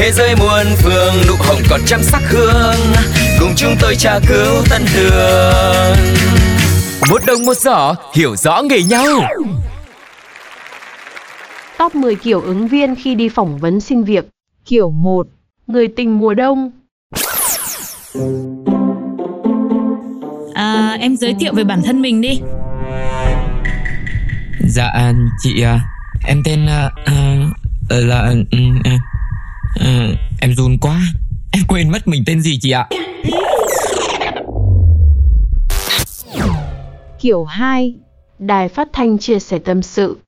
Thế giới muôn phương nụ hồng còn trăm sắc hương Cùng chúng tôi tra cứu tân đường Một đồng một giỏ hiểu rõ nghề nhau Top 10 kiểu ứng viên khi đi phỏng vấn xin việc. Kiểu 1. Người tình mùa đông. À, em giới thiệu về bản thân mình đi. Dạ chị à, em tên à, à, là ừ, em run quá. Em quên mất mình tên gì chị ạ. Kiểu 2. Đài phát thanh chia sẻ tâm sự.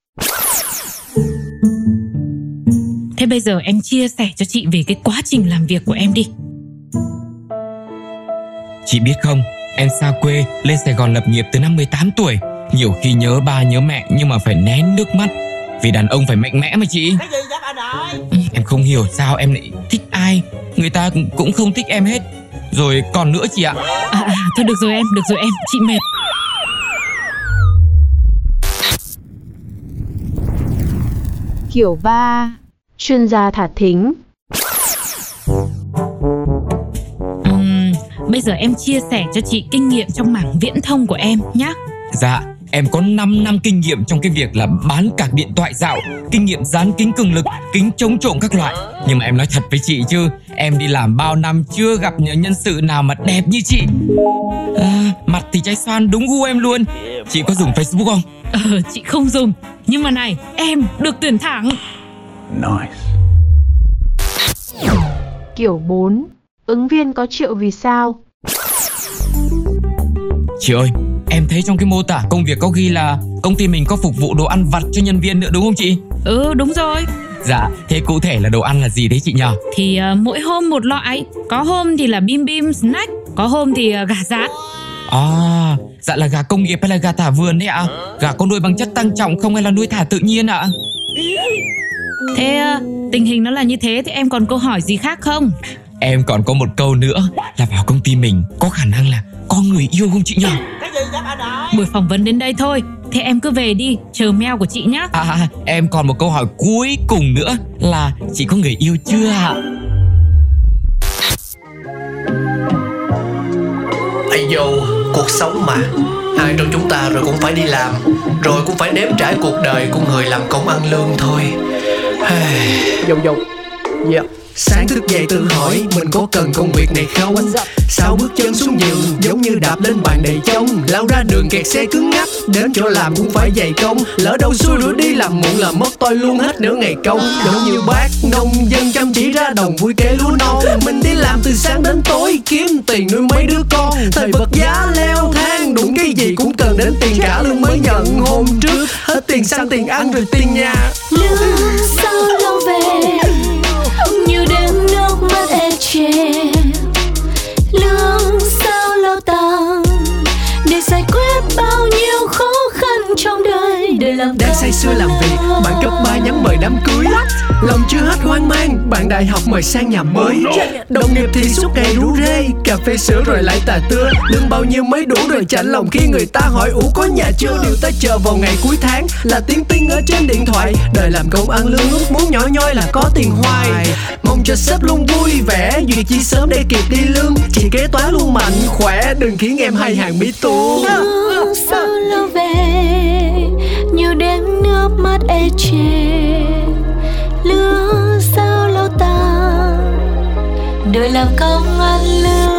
Thế bây giờ em chia sẻ cho chị về cái quá trình làm việc của em đi. Chị biết không, em xa quê lên Sài Gòn lập nghiệp từ năm 18 tuổi. Nhiều khi nhớ ba nhớ mẹ nhưng mà phải nén nước mắt. Vì đàn ông phải mạnh mẽ mà chị. Cái gì vậy bà nội Ừ, Em không hiểu sao em lại thích ai. Người ta cũng- cũng không thích em hết. Rồi còn nữa chị ạ. À, à thôi được rồi em, được rồi em, chị mệt. Kiểu 3. Chuyên gia thả thính. Ừm, bây giờ em chia sẻ cho chị kinh nghiệm trong mảng viễn thông của em nhé. Dạ, em có 5 năm kinh nghiệm trong cái việc là bán cạc điện thoại dạo, kinh nghiệm dán kính cường lực, kính chống trộm các loại. Nhưng mà em nói thật với chị chứ, em đi làm bao năm chưa gặp những nhân sự nào mà đẹp như chị. À, mặt thì trái xoan đúng gu em luôn. Chị có dùng Facebook không? Ờ, chị không dùng. Nhưng mà này, em được tuyển thẳng. Kiểu 4. Ứng viên có triệu vì sao? Chị ơi, em thấy trong cái mô tả công việc có ghi là công ty mình có phục vụ đồ ăn vặt cho nhân viên nữa đúng không chị? Ừ, đúng rồi. Dạ, thế cụ thể là đồ ăn là gì đấy chị nhờ? Thì ờ, mỗi hôm một loại. Có hôm thì là bim bim snack, có hôm thì ờ, gà rán. À, dạ là gà công nghiệp hay là gà thả vườn đấy ạ? Gà có nuôi bằng chất tăng trọng không hay là nuôi thả tự nhiên ạ? Thế ờ, tình hình nó là như thế thì em còn câu hỏi gì khác không? Em còn có một câu nữa là vào công ty mình có khả năng là có người yêu không chị nhỉ? Buổi phỏng vấn đến đây thôi. Thế em cứ về đi, chờ mail của chị nhé. À, à, em còn một câu hỏi cuối cùng nữa là chị có người yêu chưa ạ? Ây dô, cuộc sống mà Ai trong chúng ta rồi cũng phải đi làm Rồi cũng phải nếm trải cuộc đời của người làm công ăn lương thôi Dùng dùng Yeah Sáng thức dậy tự hỏi mình có cần công việc này không? Sao bước chân xuống giường giống như đạp lên bàn đầy trông Lao ra đường kẹt xe cứng ngắc Đến chỗ làm cũng phải dày công. Lỡ đâu xui rủi đi làm muộn là mất tôi luôn hết nửa ngày công. Giống như bác nông dân chăm chỉ ra đồng vui kê lúa non. Mình đi làm từ sáng đến tối kiếm tiền nuôi mấy đứa con. Thời vật giá leo thang đụng cái gì cũng cần đến tiền cả lương mới nhận. Hôm trước Hết tiền xăng tiền ăn rồi tiền nhà. Lương làm Đang say sưa làm việc Bạn cấp 3 nhắm mời đám cưới. Lòng chưa hết hoang mang Bạn đại học mời sang nhà mới. Đồng nghiệp thì suốt ngày rủ rê Cà phê sữa rồi lại tà tưa. Lương bao nhiêu mới đủ rồi chạnh lòng Khi người ta hỏi ủ có nhà chưa? Điều ta chờ vào ngày cuối tháng Là tiếng tinh ở trên điện thoại. Đời làm công ăn lương ước muốn nhỏ nhoi là có tiền hoài. Mong cho sếp luôn vui vẻ Duyệt chi sớm để kịp đi lương. Chị kế toán luôn mạnh khỏe Đừng khiến em hay hàng mỹ tu sao lâu về như đêm nước mắt ê chề. Lứa sao lâu tàn, đời làm công ăn lương.